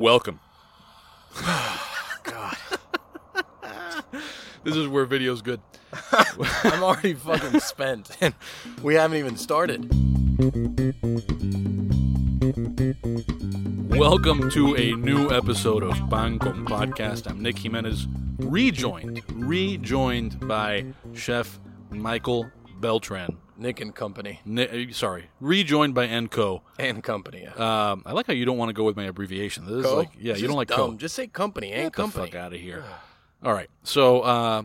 Welcome. God, This is where video's good. I'm already fucking spent, and we haven't even started. Welcome to a new episode of Pan Con Podcast. I'm Nick Jimenez, rejoined, rejoined by Chef Michael Beltran. Nick and company Ni- uh, sorry, rejoined by Enco. and company. Yeah. Um, I like how you don't want to go with my abbreviation. This is like, yeah, It's you don't like dumb. co. Just say company and Get the company. fuck out of here. All right. So uh,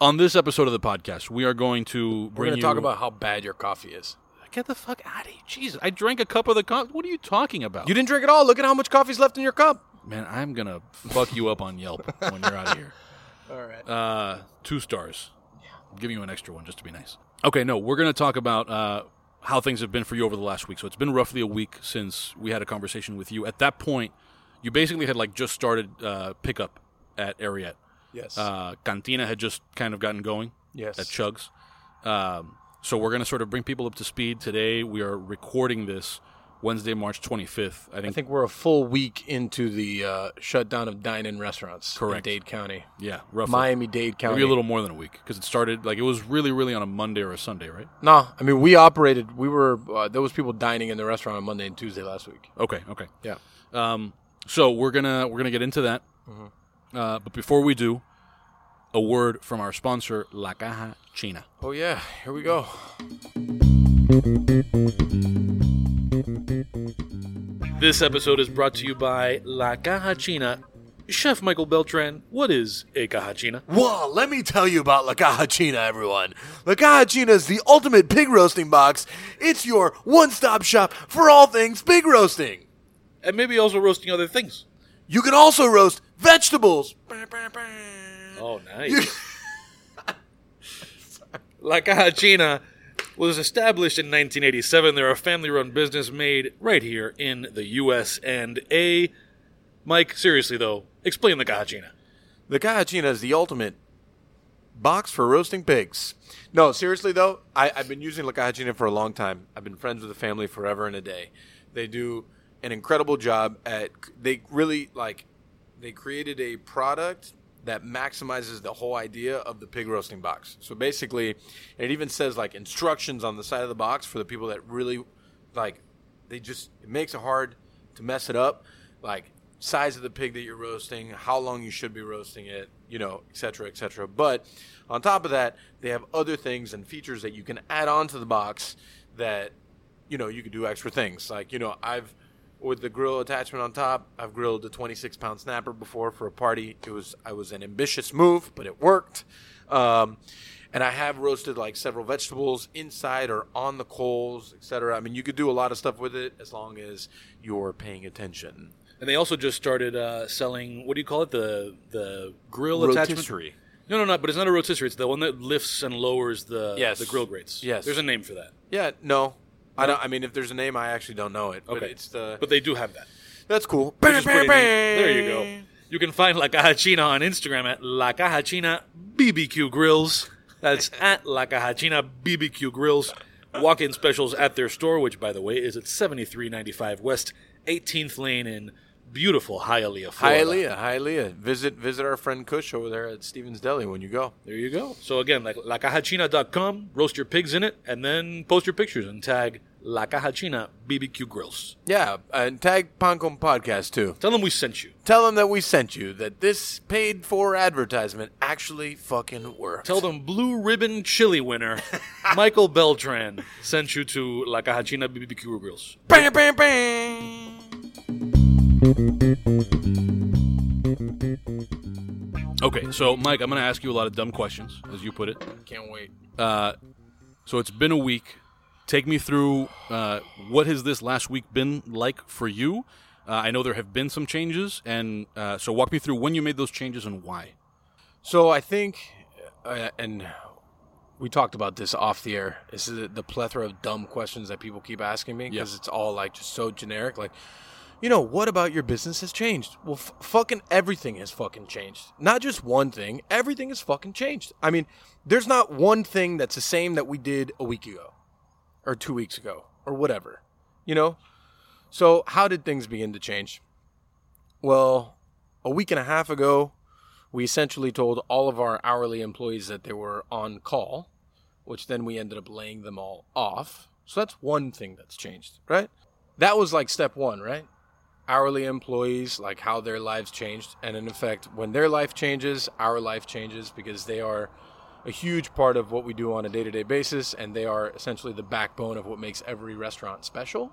on this episode of the podcast, we are going to bring We're gonna you. talk about how bad your coffee is. Get the fuck out of here! Jesus, I drank a cup of the coffee. What are you talking about? You didn't drink at all. Look at how much coffee's left in your cup. Man, I'm gonna fuck you up on Yelp when you're out of here. All right. Uh, two stars. I'm giving you an extra one just to be nice. Okay, no, we're gonna talk about uh, how things have been for you over the last week. So it's been roughly a week since we had a conversation with you. At that point, you basically had like just started uh, pickup at Ariete. yes. Uh, Cantina had just kind of gotten going yes. at Chugs. Um, so we're going to sort of bring people up to speed. Today we are recording this Wednesday, March 25th. I think, I think we're a full week into the uh, shutdown of dine-in restaurants Correct. in Dade County, yeah, roughly. Miami-Dade County. Maybe a little more than a week because it started like it was really, really on a Monday or a Sunday, right? No, I mean we operated. We were uh, there was people dining in the restaurant on Monday and Tuesday last week. Okay, okay. Yeah. Um, so we're gonna we're gonna get into that. Uh, but before we do, a word from our sponsor, La Caja China. Oh yeah, here we go. This episode is brought to you by La Caja China. Chef Michael Beltran, what is a Caja China? Well, let me tell you about La Caja China, everyone. La Caja China is the ultimate pig roasting box. It's your one-stop shop for all things pig roasting. And maybe also roasting other things. You can also roast vegetables. Oh, nice. La Caja China was established in 1987. They're a family-run business made right here in the U.S. and A. Mike, seriously though, explain the Caja The La is the ultimate box for roasting pigs. No, seriously though, I, I've been using La Caja China for a long time. I've been friends with the family forever and a day. They do an incredible job at. They really like. They created a product that maximizes the whole idea of the pig roasting box. So basically, it even says like instructions on the side of the box for the people that really like. They just it makes it hard to mess it up. Like size of the pig that you're roasting, how long you should be roasting it, you know, etc., cetera, et cetera. But on top of that, they have other things and features that you can add on to the box that, you know, you can do extra things. Like, you know, I've, with the grill attachment on top, I've grilled a 26 pound snapper before for a party. It was, I was an ambitious move, but it worked. Um, and I have roasted like several vegetables inside or on the coals, etc. I mean, you could do a lot of stuff with it as long as you're paying attention. And they also just started uh, selling what do you call it? The the grill attachment. Rotisserie. No, no, no. But it's not a rotisserie. It's the one that lifts and lowers the Yes. the grill grates. Yes. there's a name for that. Yeah, no. I don't. I mean, if there's a name, I actually don't know it. But Okay. it's the. But they do have that. that's cool. Which is pretty neat. There you go. You can find La Caja China on Instagram at La Caja China BBQ Grills. That's at La Caja China BBQ Grills. Walk-in specials at their store, which, by the way, is at 7395 West 18th Lane in beautiful Hialeah, Florida. Hialeah, Hialeah. Visit visit our friend Kush over there at Stephen's Deli when you go. There you go. So again, like lacajachina.com, roast your pigs in it, and then post your pictures and tag La Caja China BBQ Grills. Yeah, and tag Pan Con Podcast too. Tell them we sent you. Tell them that we sent you. That this paid for advertisement actually fucking worked. Tell them Blue Ribbon Chili winner Michael Beltran sent you to La Caja China BBQ Grills. Bam, bam, bam. Okay, so Mike, I'm going to ask you a lot of dumb questions, as you put it. Can't wait. Uh, so it's been a week. Take me through uh, what has this last week been like for you? Uh, I know there have been some changes, and uh, so walk me through when you made those changes and why. So I think, uh, and we talked about this off the air. This is the, the plethora of dumb questions that people keep asking me because Yeah. it's all like just so generic. Like, you know, what about your business has changed? Well, f- fucking everything has fucking changed. Not just one thing. Everything has fucking changed. I mean, there's not one thing that's the same that we did a week ago, or two weeks ago, or whatever. You know. So how did things begin to change? Well, a week and a half ago, we essentially told all of our hourly employees that they were on call, which then we ended up laying them all off. So that's one thing that's changed, right? That was like step one, right? Hourly employees, like how their lives changed. And in effect, when their life changes, our life changes because they are a huge part of what we do on a day to day basis. And they are essentially the backbone of what makes every restaurant special.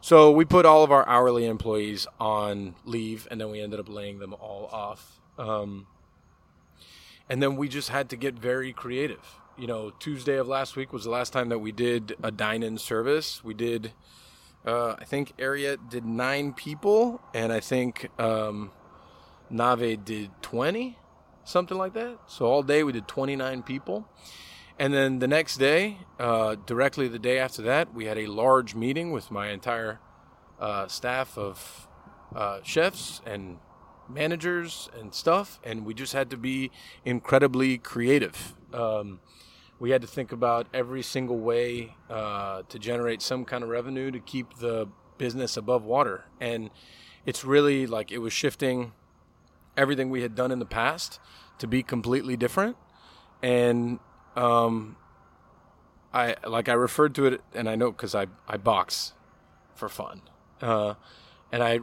So we put all of our hourly employees on leave, and then we ended up laying them all off. Um, and then we just had to get very creative. You know, Tuesday of last week was the last time that we did a dine-in service. We did, uh, I think, Ariete did nine people, and I think um, Nave did twenty, something like that. So all day we did twenty-nine people. And then the next day, uh, directly the day after that, we had a large meeting with my entire uh, staff of uh, chefs and managers and stuff, and we just had to be incredibly creative. Um, we had to think about every single way uh, to generate some kind of revenue to keep the business above water. And it's really like it was shifting everything we had done in the past to be completely different. And um, I like I referred to it, and I know because I I box for fun, uh, and I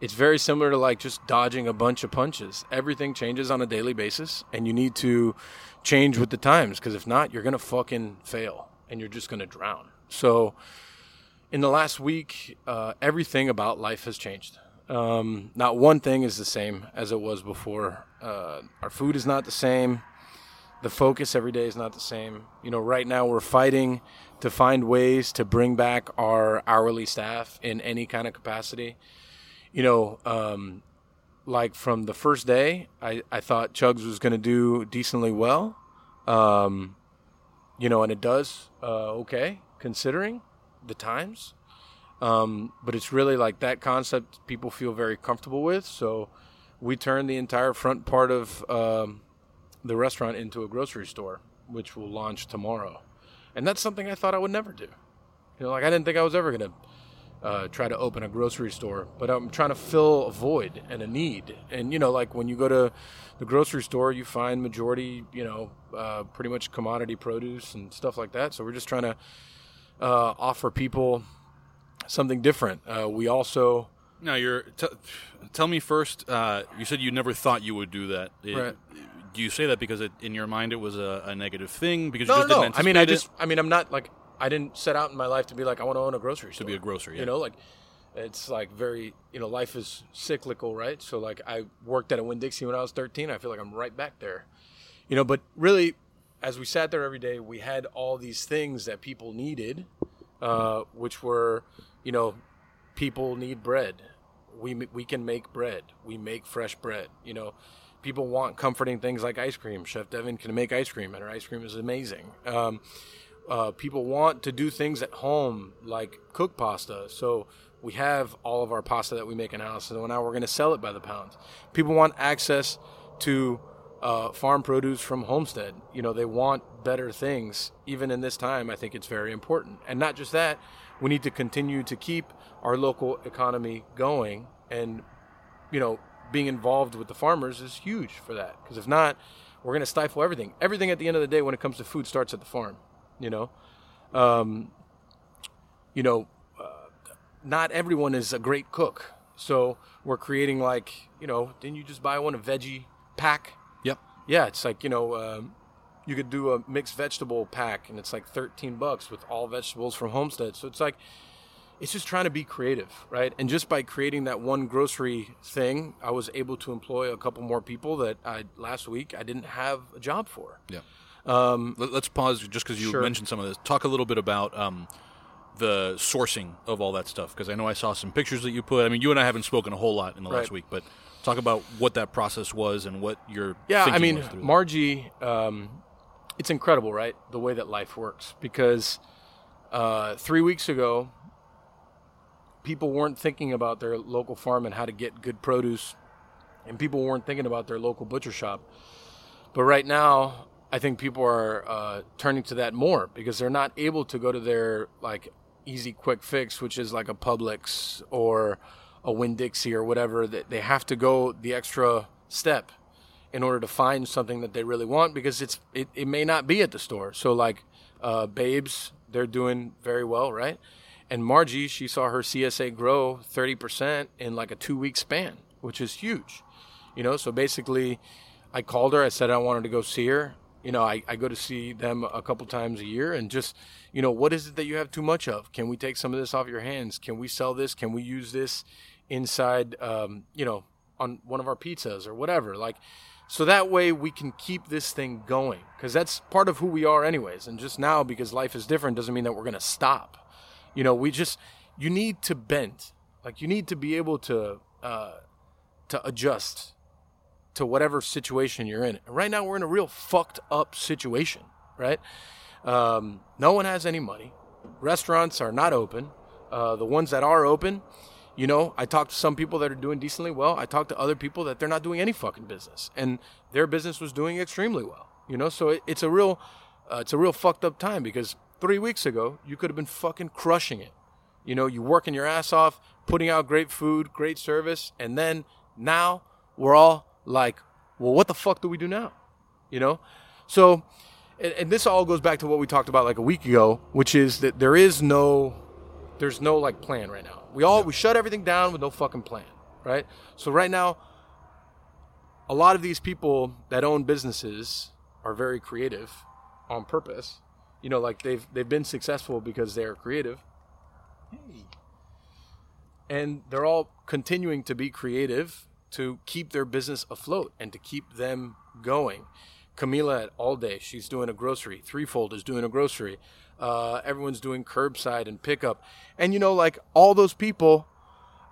it's very similar to like just dodging a bunch of punches. Everything changes on a daily basis, and you need to change with the times because if not, you're gonna fucking fail and you're just gonna drown. So, in the last week, uh, everything about life has changed. Um, not one thing is the same as it was before. Uh, our food is not the same the focus every day is not the same. You know, right now we're fighting to find ways to bring back our hourly staff in any kind of capacity. You know, um, like from the first day, I, I thought Chugs was going to do decently well. Um, you know, and it does uh, okay considering the times. Um, but it's really like that concept people feel very comfortable with. So we turned the entire front part of um, the restaurant into a grocery store, which will launch tomorrow. And that's something I thought I would never do. You know, like I didn't think I was ever going to uh, try to open a grocery store, but I'm trying to fill a void and a need. And, you know, like when you go to the grocery store, you find majority, you know, uh, pretty much commodity produce and stuff like that. So we're just trying to uh, offer people something different. Uh, we also. Now, you're. T- tell me first. Uh, you said you never thought you would do that. It- Right. do you say that because it, in your mind it was a, a negative thing? Because No, you just no, didn't no. I mean, I just, I mean, I'm not like, I didn't set out in my life to be like, I want to own a grocery store. To be a grocer, yeah. You know, like, it's like very, you know, life is cyclical, right? So, like, I worked at a Winn Dixie when I was 13. I feel like I'm right back there. You know, but really, as we sat there every day, we had all these things that people needed, uh, which were, you know, people need bread. We, we can make bread. We make fresh bread. You know, people want comforting things like ice cream. Chef Devin can make ice cream, and her ice cream is amazing. Um, uh, people want to do things at home, like cook pasta. So we have all of our pasta that we make in house, and now we're going to sell it by the pound. People want access to uh, farm produce from Homestead. You know, they want better things. Even in this time, I think it's very important. And not just that, we need to continue to keep our local economy going. And, you know, being involved with the farmers is huge for that. Because if not, we're going to stifle everything. Everything at the end of the day, when it comes to food, starts at the farm. You know, um, you know, uh, not everyone is a great cook. So we're creating like, you know, didn't you just buy one a veggie pack? Yep. Yeah, it's like you know, um, you could do a mixed vegetable pack, and it's like thirteen bucks with all vegetables from Homestead. So it's like, it's just trying to be creative, right? And just by creating that one grocery thing, I was able to employ a couple more people that I last week I didn't have a job for. Yeah. Um, Let, us pause just because you Sure. mentioned some of this. Talk a little bit about um, the sourcing of all that stuff because I know I saw some pictures that you put. I mean, you and I haven't spoken a whole lot in the last week, but talk about what that process was and what your Yeah, I mean. Margie, um, it's incredible, right? The way that life works. Because uh, three weeks ago, people weren't thinking about their local farm and how to get good produce, and people weren't thinking about their local butcher shop. But right now, I think people are uh, turning to that more because they're not able to go to their like easy quick fix, which is like a Publix or a Winn Dixie or whatever, that they have to go the extra step in order to find something that they really want because it's it, it may not be at the store. So like uh, Babes, they're doing very well, right? And Margie, she saw her CSA grow 30% in like a two week span, which is huge. You know, so basically, I called her. I said I wanted to go see her. You know, I, I go to see them a couple times a year and just, you know, what is it that you have too much of? Can we take some of this off your hands? Can we sell this? Can we use this inside, um, you know, on one of our pizzas or whatever? Like, so that way we can keep this thing going because that's part of who we are, anyways. And just now, because life is different, doesn't mean that we're going to stop. You know, we just, you need to bend. Like, you need to be able to, uh, to adjust to whatever situation you're in. Right now, we're in a real fucked up situation, right? Um, no one has any money. Restaurants are not open. Uh, the ones that are open, you know, I talked to some people that are doing decently well. I talked to other people that they're not doing any fucking business, and their business was doing extremely well. You know, so it, it's a real, uh, it's a real fucked up time because three weeks ago you could have been fucking crushing it. You know, you working your ass off, putting out great food, great service, and then now we're all like, well, what the fuck do we do now? You know? So, and, and, this all goes back to what we talked about like a week ago, which is that there is no, there's no like plan right now. We all, we shut everything down with no fucking plan, right? So right now, a lot of these people that own businesses are very creative on purpose. You know, like they've, they've been successful because they're creative. Hey. And they're all continuing to be creative to keep their business afloat and to keep them going. Camila at All Day, she's doing a grocery. Threefold is doing a grocery. Uh, everyone's doing curbside and pickup. And you know, like all those people,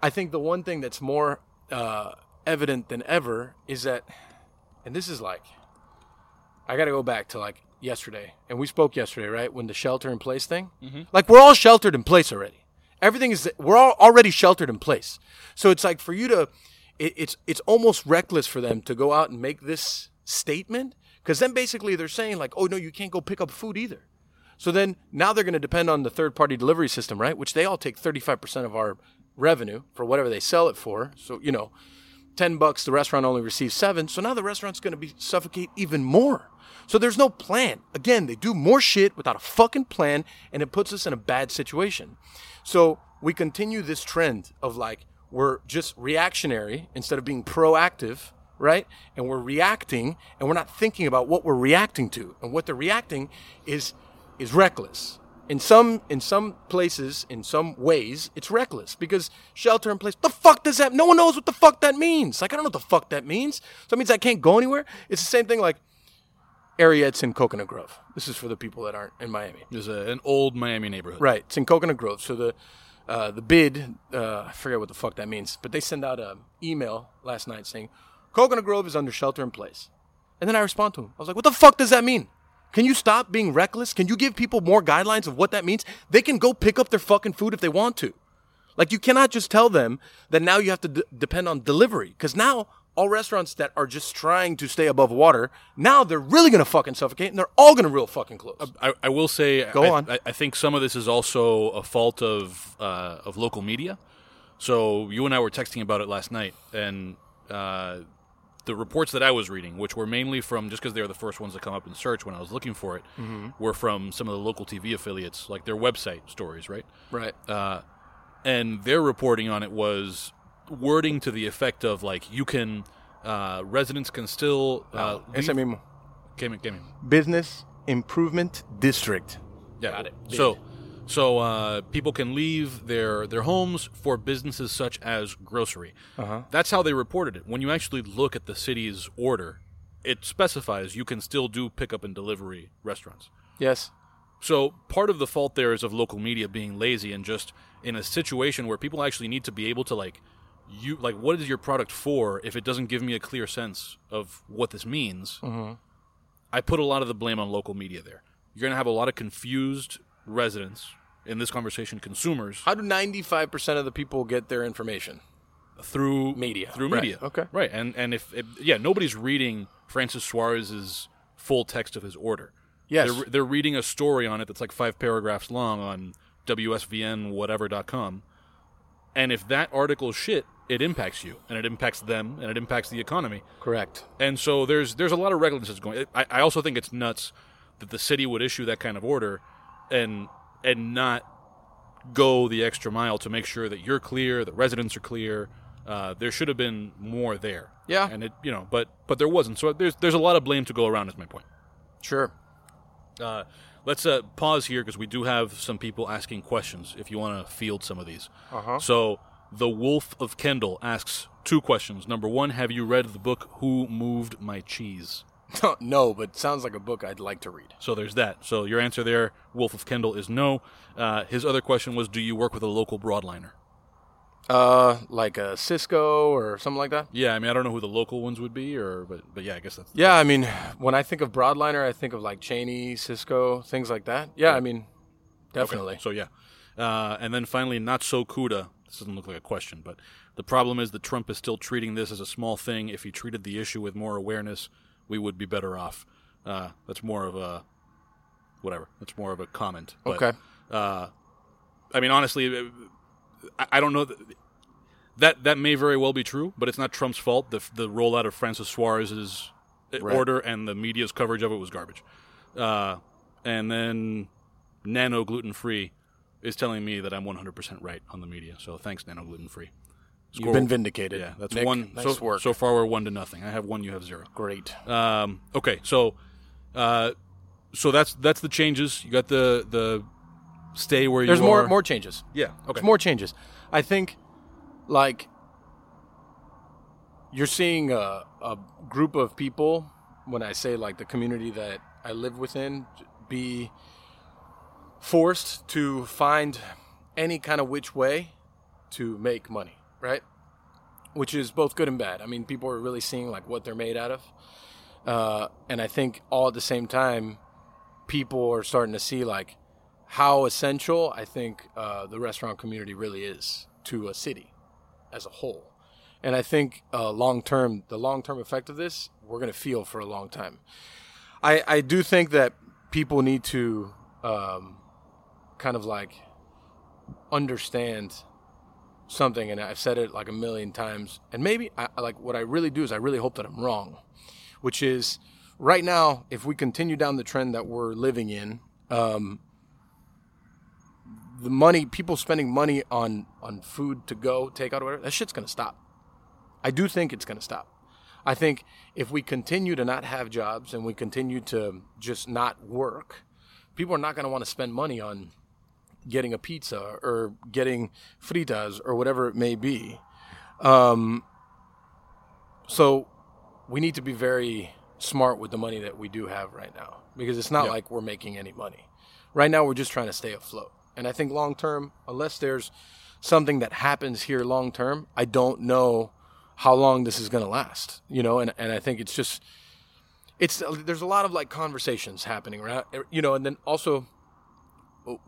I think the one thing that's more uh, evident than ever is that, and this is like, I got to go back to like yesterday, and we spoke yesterday, right? When the shelter in place thing, mm-hmm. like we're all sheltered in place already. Everything is, we're all already sheltered in place. So it's like for you to, it, it's it's almost reckless for them to go out and make this statement because then basically they're saying like, oh no, you can't go pick up food either. So then now they're going to depend on the third party delivery system, right? Which they all take 35% of our revenue for whatever they sell it for. So, you know, 10 bucks, the restaurant only receives seven. So now the restaurant's going to be suffocate even more. So there's no plan. Again, they do more shit without a fucking plan and it puts us in a bad situation. So we continue this trend of like, we're just reactionary instead of being proactive, right? And we're reacting and we're not thinking about what we're reacting to. And what they're reacting is is reckless. In some in some places, in some ways, it's reckless because shelter in place. The fuck does that? No one knows what the fuck that means. Like I don't know what the fuck that means. So that means I can't go anywhere. It's the same thing like Ariete's in Coconut Grove. This is for the people that aren't in Miami. There's a, an old Miami neighborhood. Right. It's in Coconut Grove. So the uh, the bid, uh, I forget what the fuck that means, but they send out an email last night saying Coconut Grove is under shelter in place. And then I respond to him. I was like, what the fuck does that mean? Can you stop being reckless? Can you give people more guidelines of what that means? They can go pick up their fucking food if they want to. Like, you cannot just tell them that now you have to d- depend on delivery. Because now all restaurants that are just trying to stay above water, now they're really gonna fucking suffocate, and they're all gonna real fucking close. I, I will say, go I, on. I, I, think some of this is also a fault of uh, of local media. So you and I were texting about it last night, and uh, the reports that I was reading, which were mainly from just because they were the first ones to come up in search when I was looking for it, mm-hmm. were from some of the local TV affiliates, like their website stories, right? Right. Uh, and their reporting on it was wording to the effect of like you can uh, residents can still uh, ese mismo. ¿Qué, qué Business Improvement District. Yeah. Got it. So so uh, people can leave their their homes for businesses such as grocery. Uh-huh. That's how they reported it. When you actually look at the city's order, it specifies you can still do pickup and delivery restaurants. Yes. So part of the fault there is of local media being lazy and just in a situation where people actually need to be able to like you like what is your product for if it doesn't give me a clear sense of what this means mm-hmm. i put a lot of the blame on local media there you're going to have a lot of confused residents in this conversation consumers how do 95% of the people get their information through media through media right. okay right and and if, if, yeah nobody's reading francis suarez's full text of his order yes they're, they're reading a story on it that's like five paragraphs long on wsvn whatever.com and if that article's shit, it impacts you, and it impacts them, and it impacts the economy. Correct. And so there's there's a lot of recklessness going. I, I also think it's nuts that the city would issue that kind of order, and and not go the extra mile to make sure that you're clear, the residents are clear. Uh, there should have been more there. Yeah. and it you know, but but there wasn't. So there's there's a lot of blame to go around. Is my point. Sure. Uh, let's uh, pause here because we do have some people asking questions. If you want to field some of these, Uh-huh. so the Wolf of Kendall asks two questions. Number one, have you read the book Who Moved My Cheese? no, but sounds like a book I'd like to read. So there's that. So your answer there, Wolf of Kendall, is no. Uh, his other question was, do you work with a local broadliner? Uh, like a Sysco or something like that. Yeah, I mean I don't know who the local ones would be, or but but yeah, I guess that's Yeah, I mean, when I think of broadliner, I think of like Cheney, Sysco, things like that. Yeah, I mean, definitely. So yeah, uh, and then finally, not so Kuda. This doesn't look like a question, but the problem is that Trump is still treating this as a small thing. If he treated the issue with more awareness, we would be better off. Uh, that's more of a whatever. That's more of a comment. But, Okay. Uh, I mean, honestly, I, I don't know. That, that that may very well be true, but it's not Trump's fault. The the rollout of Francis Suarez's Right. order and the media's coverage of it was garbage. Uh, and then Nano Gluten Free is telling me that I'm 100% right on the media. So thanks, Nano Gluten Free. You've been vindicated. Yeah, that's Nick, one. Nice so, work. so far, we're one to nothing. I have one, you have zero. Great. Um, okay, so uh, so that's that's the changes. You got the the stay where you are. There's you more are. more changes. Yeah. Okay. There's more changes. I think, like, you're seeing a, a group of people. When I say like the community that I live within, be forced to find any kind of which way to make money, right? Which is both good and bad. I mean, people are really seeing like what they're made out of, uh, and I think all at the same time, people are starting to see like how essential I think uh, the restaurant community really is to a city as a whole. And I think uh, long term, the long term effect of this, we're going to feel for a long time. I, I do think that people need to um, kind of like understand something, and I've said it like a million times. And maybe I, like what I really do is I really hope that I'm wrong, which is right now, if we continue down the trend that we're living in, um, the money people spending money on on food to go takeout whatever that shit's gonna stop i do think it's gonna stop i think if we continue to not have jobs and we continue to just not work people are not gonna want to spend money on getting a pizza or getting fritas or whatever it may be. Um, so we need to be very smart with the money that we do have right now because it's not Yeah. like we're making any money. Right now we're just trying to stay afloat. And i think long term unless there's something that happens here long term i don't know how long this is going to last you know? And, and i think it's just it's there's a lot of like conversations happening right? You know and then also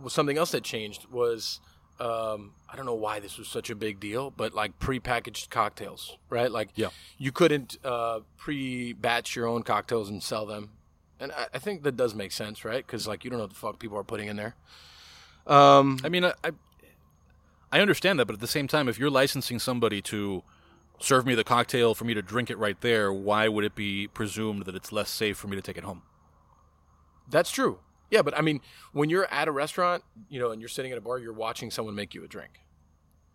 something else that changed was um, I don't know why this was such a big deal, but like prepackaged cocktails, right? Like, Yeah. you couldn't uh, pre-batch your own cocktails and sell them, and I, I think that does make sense, right? Because like you don't know what the fuck people are putting in there. Um, I mean, I, I I understand that, but at the same time, if you're licensing somebody to serve me the cocktail for me to drink it right there, why would it be presumed that it's less safe for me to take it home? That's true. Yeah, but I mean, when you're at a restaurant, you know, and you're sitting at a bar, you're watching someone make you a drink,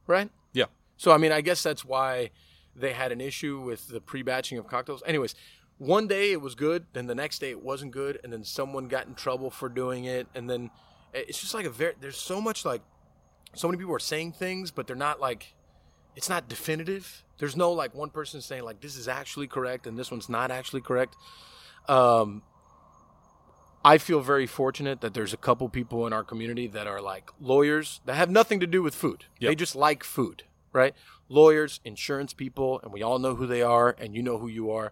right? Yeah. So I mean, I guess that's why they had an issue with the pre-batching of cocktails. Anyways, one day it was good, then the next day it wasn't good, and then someone got in trouble for doing it, and then it's just like a very there's so much like so many people are saying things, but they're not like it's not definitive. There's no like one person saying like this is actually correct and this one's not actually correct. Um, I feel very fortunate that there's a couple people in our community that are like lawyers that have nothing to do with food. Yep. They just like food, right? Lawyers, insurance people, and we all know who they are, and you know who you are,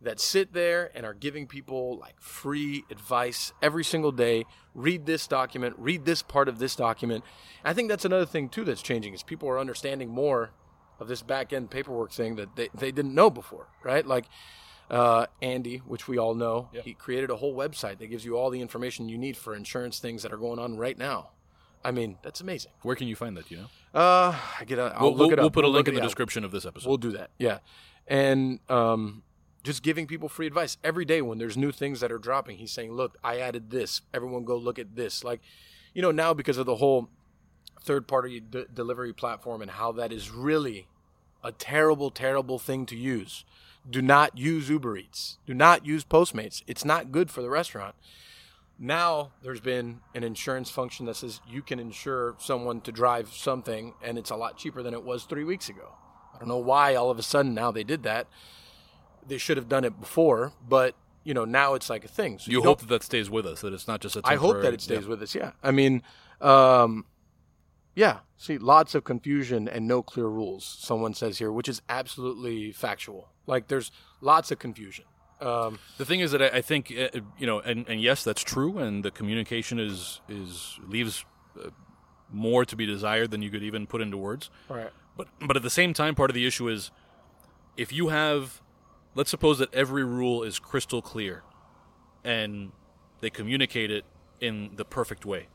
that sit there and are giving people like free advice every single day. Read this document, read this part of this document. I think that's another thing too that's changing is people are understanding more of this back end paperwork thing that they, they didn't know before, right? Like uh, Andy, which we all know, Yeah. he created a whole website that gives you all the information you need for insurance things that are going on right now. I mean, that's amazing. Where can you find that? do You know, Uh, I get. A, I'll we'll, look it up. we'll put a We'll link in the description of this episode. We'll do that. Yeah, and um, just giving people free advice every day when there's new things that are dropping. He's saying, "Look, I added this. Everyone, go look at this." Like, you know, now because of the whole third-party d- delivery platform and how that is really a terrible, terrible thing to use. Do not use Uber Eats. Do not use Postmates. It's not good for the restaurant. Now there's been an insurance function that says you can insure someone to drive something, and it's a lot cheaper than it was three weeks ago. I don't know why all of a sudden now they did that. They should have done it before, but you know now it's like a thing. So you don't- hope that that stays with us. That it's not just a. I hope that it stays yeah. with us. Yeah. I mean, um, yeah. See, lots of confusion and no clear rules. Someone says here, which is absolutely factual. Like, there's lots of confusion. Um, The thing is that I, I think uh, you know, and, and yes, that's true, and the communication is is leaves uh, more to be desired than you could even put into words. right. But but at the same time, part of the issue is if you have, let's suppose that every rule is crystal clear, and they communicate it in the perfect way.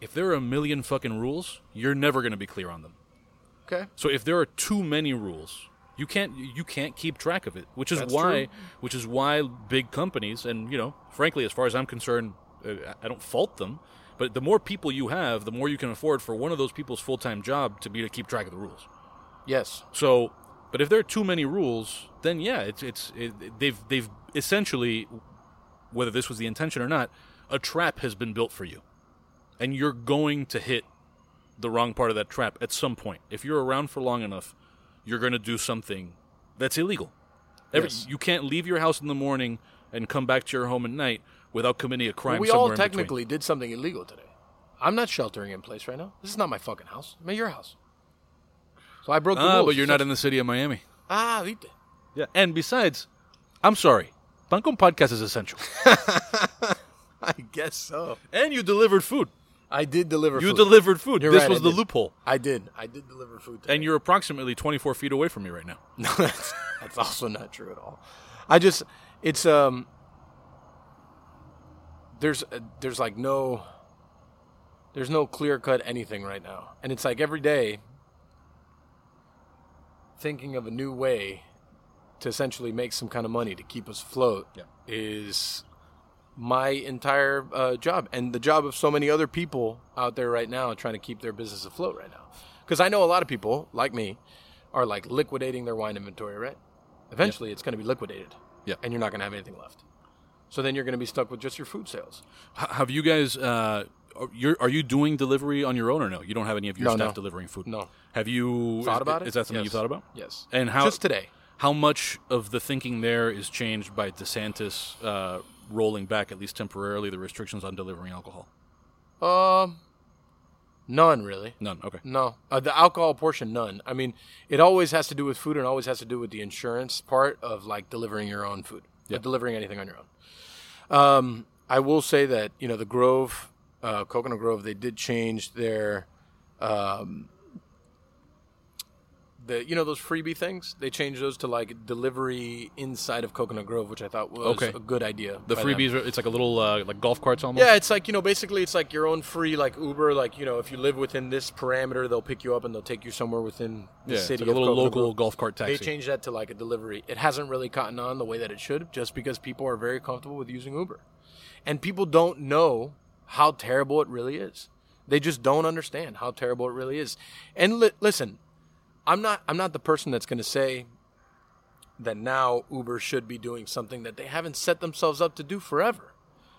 If there are a million fucking rules, you're never going to be clear on them. Okay. So if there are too many rules, you can't you can't keep track of it. Which is That's why true. which is why big companies and you know, frankly, as far as I'm concerned, uh, I don't fault them. But the more people you have, the more you can afford for one of those people's full time job to be to keep track of the rules. Yes. So, but if there are too many rules, then yeah, it's it's it, they've they've essentially, whether this was the intention or not, a trap has been built for you, and you're going to hit the wrong part of that trap at some point. If you're around for long enough, you're going to do something that's illegal. Every, Yes. You can't leave your house in the morning and come back to your home at night without committing a crime. we all technically did something illegal today. I'm not sheltering in place right now. This is not my fucking house. I'm at your house. So I broke the Ah, rules. but you're not in the city of Miami. Ah, viste. Yeah, and besides, I'm sorry, Pancon Podcast is essential. I guess so. And you delivered food. I did deliver You food. delivered food. You're this right, was I the did. loophole. I did. I did deliver food. Today. And you're approximately 24 feet away from me right now. No, that's, that's also not true at all. I just, it's um, there's uh, there's like no, there's no clear cut anything right now, and it's like every day thinking of a new way to essentially make some kind of money to keep us afloat Yeah. is my entire uh, job and the job of so many other people out there right now trying to keep their business afloat right now. Because I know a lot of people like me are like liquidating their wine inventory, right? Eventually, it's going to be liquidated, Yeah. and you're not going to have anything left. So then you're going to be stuck with just your food sales. H- have you guys? Uh, are, you're, are you doing delivery on your own or no? You don't have any of your No, staff no. delivering food. No. Have you Thought is, about it? Is that something you thought about? Yes. And how Just today. How much of the thinking there is changed by DeSantis uh, rolling back, at least temporarily, the restrictions on delivering alcohol? Um, none really. None. Okay. No, uh, the alcohol portion, none. I mean, it always has to do with food, and always has to do with the insurance part of like delivering your own food, Yeah. delivering anything on your own. Um, I will say that you know the Grove, uh, Coconut Grove, they did change their, um, the you know those freebie things. They changed those to like delivery inside of Coconut Grove, which I thought was Okay. a good idea. The them. freebies are it's like a little uh, like golf carts almost. Yeah, it's like you know, basically, it's like your own free like Uber. Like you know, if you live within this parameter, they'll pick you up and they'll take you somewhere within the Yeah, it's city. like a little Coconut local Grove. golf cart taxi. They changed that to like a delivery. It hasn't really gotten on the way that it should, just because people are very comfortable with using Uber, and people don't know how terrible it really is. They just don't understand how terrible it really is. And li- listen, I'm not I'm not the person that's going to say that now Uber should be doing something that they haven't set themselves up to do forever.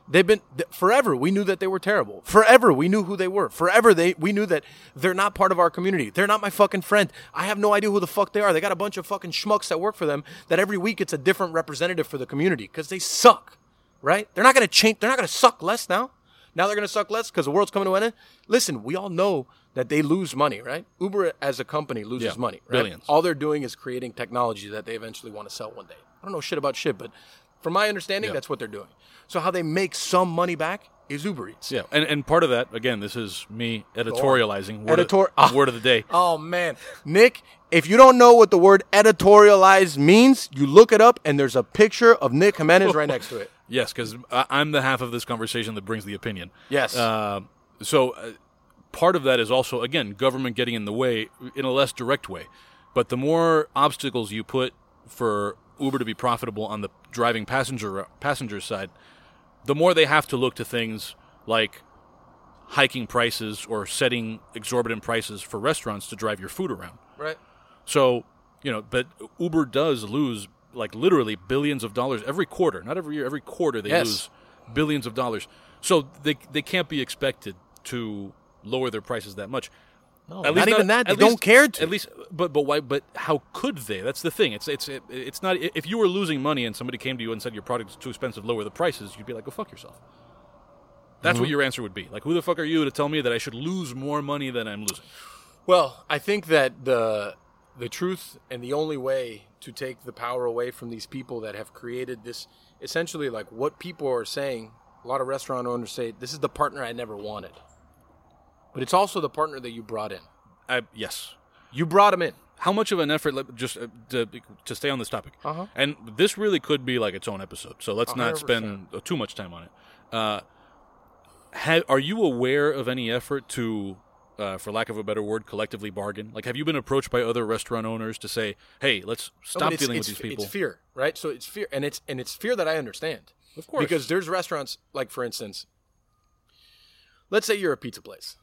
They've been forever. We knew that they were terrible. Forever, we knew who they were. Forever, they we knew that they're not part of our community. They're not my fucking friend. I have no idea who the fuck they are. They got a bunch of fucking schmucks that work for them. That every week it's a different representative for the community because they suck. Right? They're not gonna change. They're not gonna suck less now. Now they're gonna suck less because the world's coming to an end. Listen, we all know that they lose money. Right? Uber as a company loses Yeah, money. Right? billions. All they're doing is creating technology that they eventually want to sell one day. I don't know shit about shit, but from my understanding, Yeah. that's what they're doing. So how they make some money back is Uber Eats. Yeah, and and part of that again, this is me editorializing. Word, Editor- of, word of the day. Oh man, Nick, if you don't know what the word editorialize means, you look it up and there's a picture of Nick Jimenez right next to it. Yes, because I'm the half of this conversation that brings the opinion. Yes. Uh, so, uh, part of that is also again government getting in the way in a less direct way. But the more obstacles you put for Uber to be profitable on the driving passenger passenger side, the more they have to look to things like hiking prices or setting exorbitant prices for restaurants to drive your food around. Right. So, you know, but Uber does lose like literally billions of dollars every quarter. Not every year, every quarter they Yes. lose billions of dollars. So they they can't be expected to lower their prices that much. No, At not even that. They at don't least- care to. At least, but but why? But how could they? That's the thing. It's it's it, it's not. If you were losing money and somebody came to you and said your product is too expensive, lower the prices, you'd be like, go fuck yourself. That's Mm-hmm. what your answer would be. Like, who the fuck are you to tell me that I should lose more money than I'm losing? Well, I think that the the truth and the only way to take the power away from these people that have created this essentially like what people are saying, a lot of restaurant owners say this is the partner I never wanted. But it's also the partner that you brought in. I, yes. You brought him in. How much of an effort? Just uh, to, to stay on this topic, Uh-huh. and this really could be like its own episode. So let's not 100%. spend uh, too much time on it. Uh, ha- are you aware of any effort to, uh, for lack of a better word, collectively bargain? Like, have you been approached by other restaurant owners to say, "Hey, let's stop but it's- dealing it's, with these people"? It's fear, right? So it's fear, and it's and it's fear that I understand. Of course. because there's restaurants like, for instance, let's say you're a pizza place.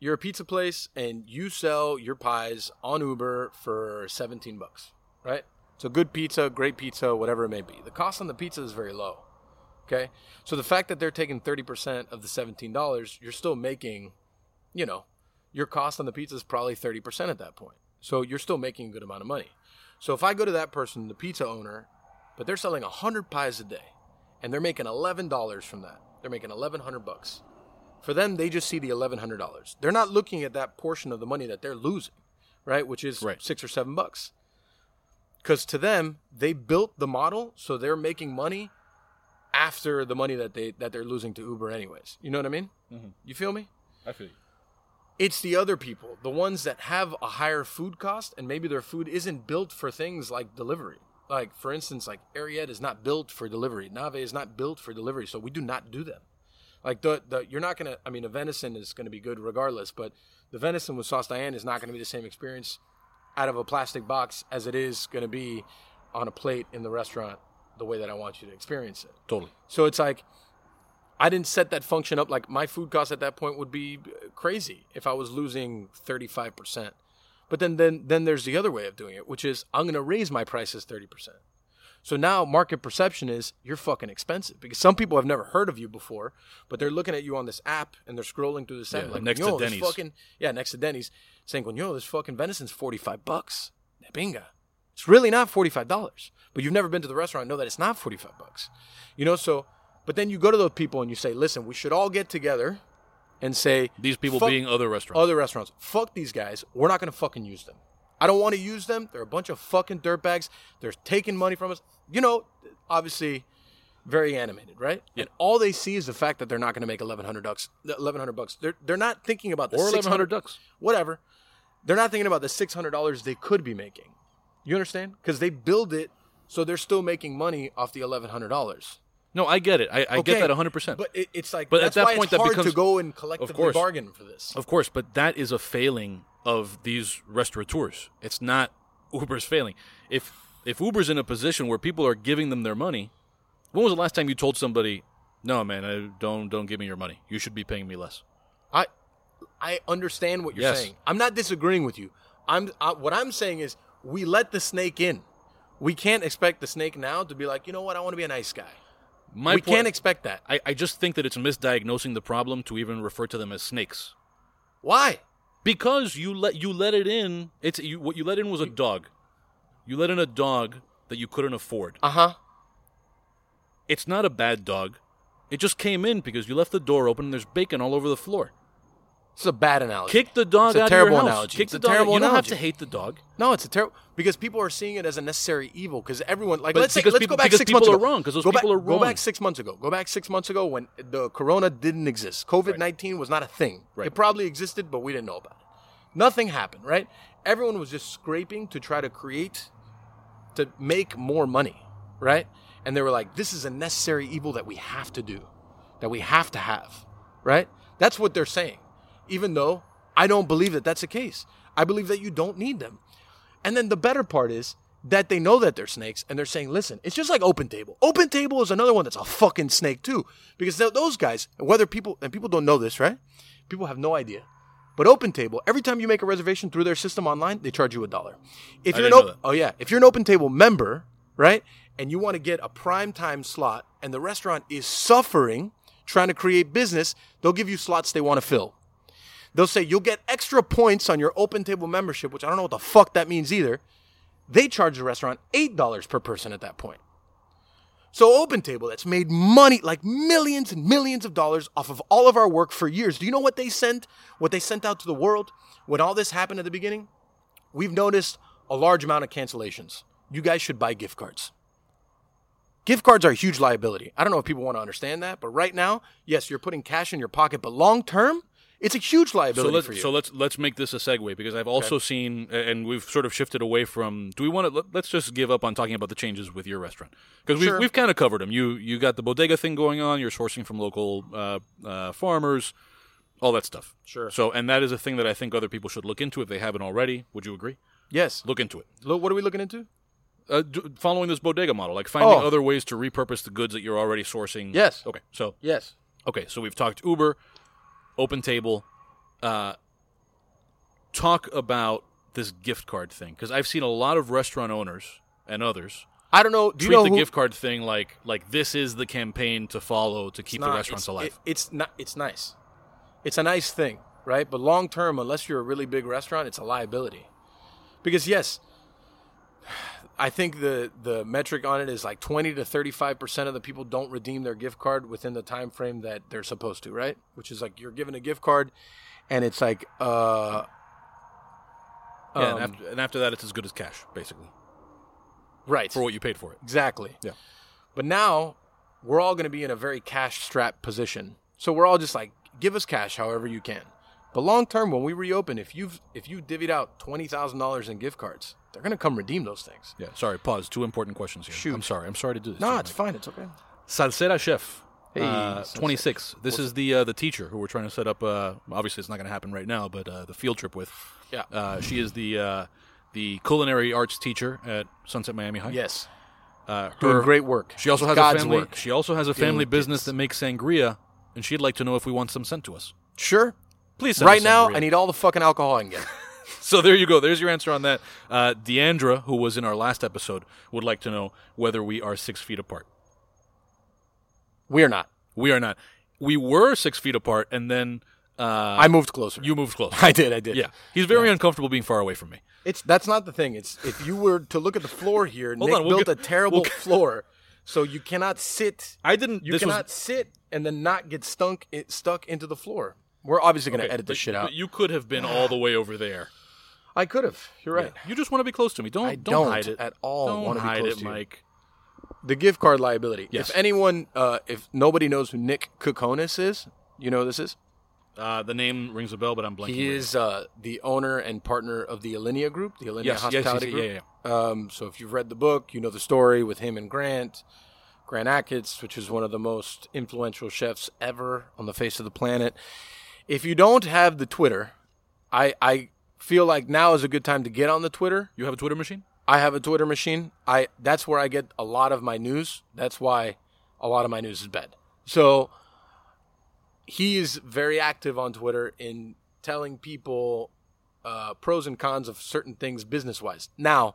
You're a pizza place, and you sell your pies on Uber for 17 bucks, right? So good pizza, great pizza, whatever it may be. The cost on the pizza is very low. Okay, so the fact that they're taking 30% of the $17, you're still making, you know, your cost on the pizza is probably 30% at that point. So you're still making a good amount of money. So if I go to that person, the pizza owner, but they're selling 100 pies a day and they're making $11 from that. They're making 1100 bucks. For them, they just see the $1100. They're not looking at that portion of the money that they're losing, right? Which is Right. 6 or 7 bucks. Cuz to them, they built the model so they're making money after the money that they that they're losing to Uber anyways. You know what I mean? Mm-hmm. You feel me? I feel you. It's the other people, the ones that have a higher food cost, and maybe their food isn't built for things like delivery. Like, for instance, like Ariete is not built for delivery. Nave is not built for delivery, so we do not do them. Like the, the you're not gonna. I mean, a venison is gonna be good regardless, but the venison with sauce Diane is not gonna be the same experience out of a plastic box as it is gonna be on a plate in the restaurant. The way that I want you to experience it. Totally. So it's like I didn't set that function up. Like my food cost at that point would be uh, crazy if I was losing thirty five percent. But then then then there's the other way of doing it, which is I'm going to raise my prices thirty percent. So now market perception is you're fucking expensive because some people have never heard of you before, but they're looking at you on this app and they're scrolling through this app Yeah, like next to Denny's." fucking yeah next to Denny's saying "Coño, this fucking venison's forty five bucks. Binga. It's really not forty five dollars. But you've never been to the restaurant, know that it's not forty five bucks. You know, so but then you go to those people and you say, listen, we should all get together and say These people being other restaurants. other restaurants. Fuck these guys. We're not gonna fucking use them. I don't want to use them. They're a bunch of fucking dirtbags. They're taking money from us. You know, obviously, very animated, right? And all they see is the fact that they're not going to make eleven hundred bucks. Eleven hundred bucks. They're they're not thinking about the Or 1100 ducks. Whatever. They're not thinking about the six hundred dollars they could be making. You understand? Because they build it so they're still making money off the eleven hundred dollars. no, I get it. I, I get that 100%. But it, it's like, But at that point, it's that hard becomes- to go and collectively course. bargain for this. Of course, but that is a failing of these restaurateurs. It's not Uber's failing. If if Uber's in a position where people are giving them their money, when was the last time you told somebody, "No, man, I don't don't give me your money. You should be paying me less." I I understand what you're Yes. saying. I'm not disagreeing with you. I'm uh, what I'm saying is we let the snake in. We can't expect the snake now to be like, you know what? I want to be a nice guy. My we point- can't expect that. I, I just think that it's misdiagnosing the problem to even refer to them as snakes. Why? Because you let you let it in. It's you, what you let in was a dog. You let in a dog that you couldn't afford. Uh huh. It's not a bad dog. It just came in because you left the door open and there's bacon all over the floor. It's a bad analogy. Kick the dog It's a out terrible of your house. analogy. Kick It's the a dog. terrible you don't have to hate the dog. No, it's a terrible because people are seeing it as a necessary evil. Because everyone, like, But let's say, let's people- go back six months ago. wrong, 'cause those go people back, are Go back six months ago. Go back six months ago when the corona didn't exist. COVID nineteen was not a thing. Right. It probably existed, but we didn't know about it. Nothing happened. Right? Everyone was just scraping to try to create, to make more money. Right? And they were like, "This is a necessary evil that we have to do, that we have to have." Right? That's what they're saying. Even though I don't believe that that's the case. I believe that you don't need them. And then the better part is that they know that they're snakes and they're saying, listen, it's just like Open Table. Open Table is another one that's a fucking snake too. Because th- those guys, whether people, and people don't know this, right? People have no idea. But Open Table, every time you make a reservation through their system online, they charge you a dollar. If I you're an op- oh yeah, if you're an Open Table member, right, and you want to get a prime time slot, and the restaurant is suffering trying to create business, they'll give you slots they want to fill. They'll say you'll get extra points on your Open Table membership, which I don't know what the fuck that means either. They charge the restaurant eight dollars per person at that point. So Open Table that's made money like millions and millions of dollars off of all of our work for years. Do you know what they sent? What they sent out to the world when all this happened at the beginning? We've noticed a large amount of cancellations. You guys should buy gift cards. Gift cards are a huge liability. I don't know if people want to understand that, but right now, yes, you're putting cash in your pocket, but long term, it's a huge So liability let's for you. so let's let's make this a segue because I've also seen and we've sort of shifted away from. Do we want to? Let, let's just give up on talking about the changes with your restaurant because we've Sure. we've kind of covered them. You you got the bodega thing going on. You're sourcing from local uh, uh, farmers, all that stuff. Sure. So and that is a thing that I think other people should look into if they haven't already. Would you agree? yes. Look into it. Look, what are we looking into? Uh, d- following this bodega model, like finding Oh. other ways to repurpose the goods that you're already sourcing. Yes. Okay. So Yes. Okay, so we've talked Uber, Open Table. Uh, talk about this gift card thing because I've seen a lot of restaurant owners and others I don't know. Do you treat know the who, gift card thing like like this is the campaign to follow to keep the restaurants it's, alive. it- it's not. It's nice. It's a nice thing, right? But long term, unless you're a really big restaurant, it's a liability. Because yes, I think the the metric on it is like 20 to 35 percent of the people don't redeem their gift card within the time frame that they're supposed to, right? Which is like you're given a gift card, and it's like, uh, yeah, um, and, after, and after that, it's as good as cash, basically, right for what you paid for it. Exactly. Yeah. But now we're all going to be in a very cash strapped position. So we're all just like, give us cash however you can. But long term, when we reopen, if you've if you divvied out twenty thousand dollars in gift cards, they're going to come redeem those things. Yeah, sorry. Pause. Two important questions here. Shoot. I'm sorry. I'm sorry to do this. No, it's fine. It's okay. Salsera Chef. Hey, uh, 26. This is the uh, the teacher who we're trying to set up. Uh, obviously, it's not going to happen right now, but uh, the field trip with. Yeah. Uh, she is the uh, the culinary arts teacher at Sunset Miami High. Yes. Uh, Doing her- great work. She also has God's a family. work. She also has a family with business kids. that makes sangria, and she'd like to know if we want some sent to us. Sure. Please, send Right now, sangria. I need all the fucking alcohol I can get. So there you go. There's your answer on that. Uh, Deandra, who was in our last episode, would like to know whether we are six feet apart. We're not. We are not. We were six feet apart, and then uh, I moved closer. you moved closer. I did. I did. Yeah, he's very uncomfortable being far away from me. It's that's not the thing. It's if you were to look at the floor here, Nick on, we'll built get- a terrible we'll floor, so you cannot sit. I didn't. You cannot was sit and then not get stunk it, stuck into the floor. We're obviously going to okay, edit this shit out. But you could have been all the way over there. I could have. You're right. You just want to be close to me. Don't I don't, hide it at all Don't wanna be hide close it, to. Mike. The gift card liability. Yes. If anyone, uh, if nobody knows who Nick Kokonas is, you know who this is. Uh, the name rings a bell, but I'm blanking. He is uh, the owner and partner of the Alinea Group, the Alinea Yes, Hospitality yes, Group. yeah, Um, so if you've read the book, you know the story with him and Grant, Grant Achatz, which is one of the most influential chefs ever on the face of the planet. If you don't have the Twitter, I I feel like now is a good time to get on the Twitter. You have a Twitter machine? I have a Twitter machine. I that's where I get a lot of my news. That's why a lot of my news is bad. So he is very active on Twitter in telling people uh, pros and cons of certain things business wise. Now,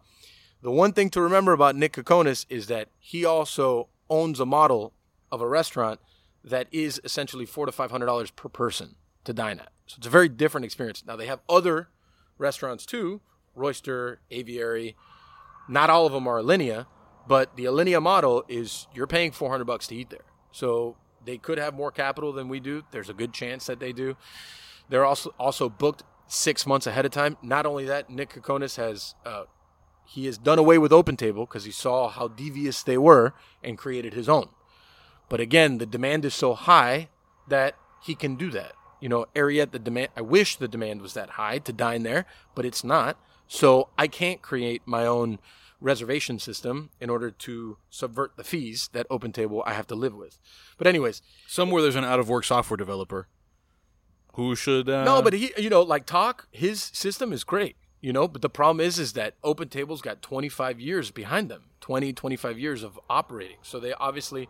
the one thing to remember about Nick Kokonas is that he also owns a model of a restaurant that is essentially four to five hundred dollars per person to dine at. So it's a very different experience. Now they have other restaurants too, Roister, Aviary. Not all of them are Alinea, but the Alinea model is you're paying 400 bucks to eat there. So they could have more capital than we do. There's a good chance that they do. They're also also booked six months ahead of time. Not only that, Nick Kokonas has uh, he has done away with Open Table because he saw how devious they were and created his own. But again, the demand is so high that he can do that. You know, Ariete, the demand. I wish the demand was that high to dine there, but it's not. So I can't create my own reservation system in order to subvert the fees that Open Table I have to live with. But anyways, Somewhere there's an out of work software developer Who should? Uh, No, but he, you know, like Tock, his system is great, you know, but the problem is, is that Open Table's got 25 years behind them, 20, 25 years of operating. So they obviously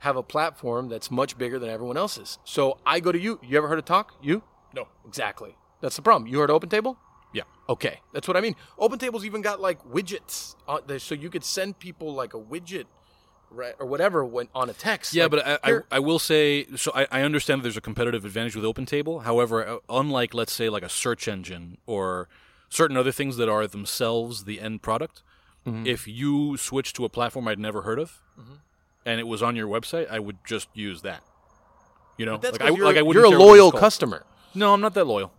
have a platform that's much bigger than everyone else's. So I go to you. You ever heard of Tock? You? no. Exactly. That's the problem. You heard of Open Table? Yeah. Okay, that's what I mean. Open Table's even got like widgets, on there, so you could send people like a widget, right, or whatever, when on a text. Yeah, Like, but I, I, I will say so. I, I understand that there's a competitive advantage with OpenTable. However, uh, unlike let's say like a search engine or certain other things that are themselves the end product, Mm-hmm. if you switch to a platform I'd never heard of, and it was on your website, I would just use that. You know, that's like 'cause I, you're, like I wouldn't you're a care what it's loyal customer. No, I'm not that loyal.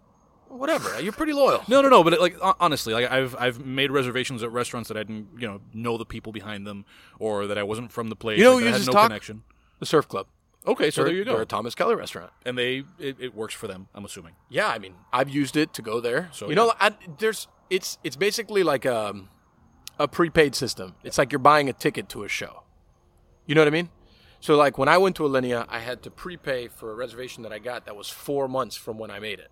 Whatever, you're pretty loyal. No, no, no. But like honestly, like I've I've made reservations at restaurants that I didn't you know know the people behind them or that I wasn't from the place. You know like, who that I had uses no Tock? connection. The Surf Club. Okay, so They're- there you They're go. a Thomas Keller restaurant. And they it, it works for them. I'm assuming. Yeah, I mean, I've used it to go there. So, you know, I, there's it's it's basically like a a prepaid system. It's like you're buying a ticket to a show. You know what I mean? So like when I went to Alinea, I had to prepay for a reservation that I got that was four months from when I made it.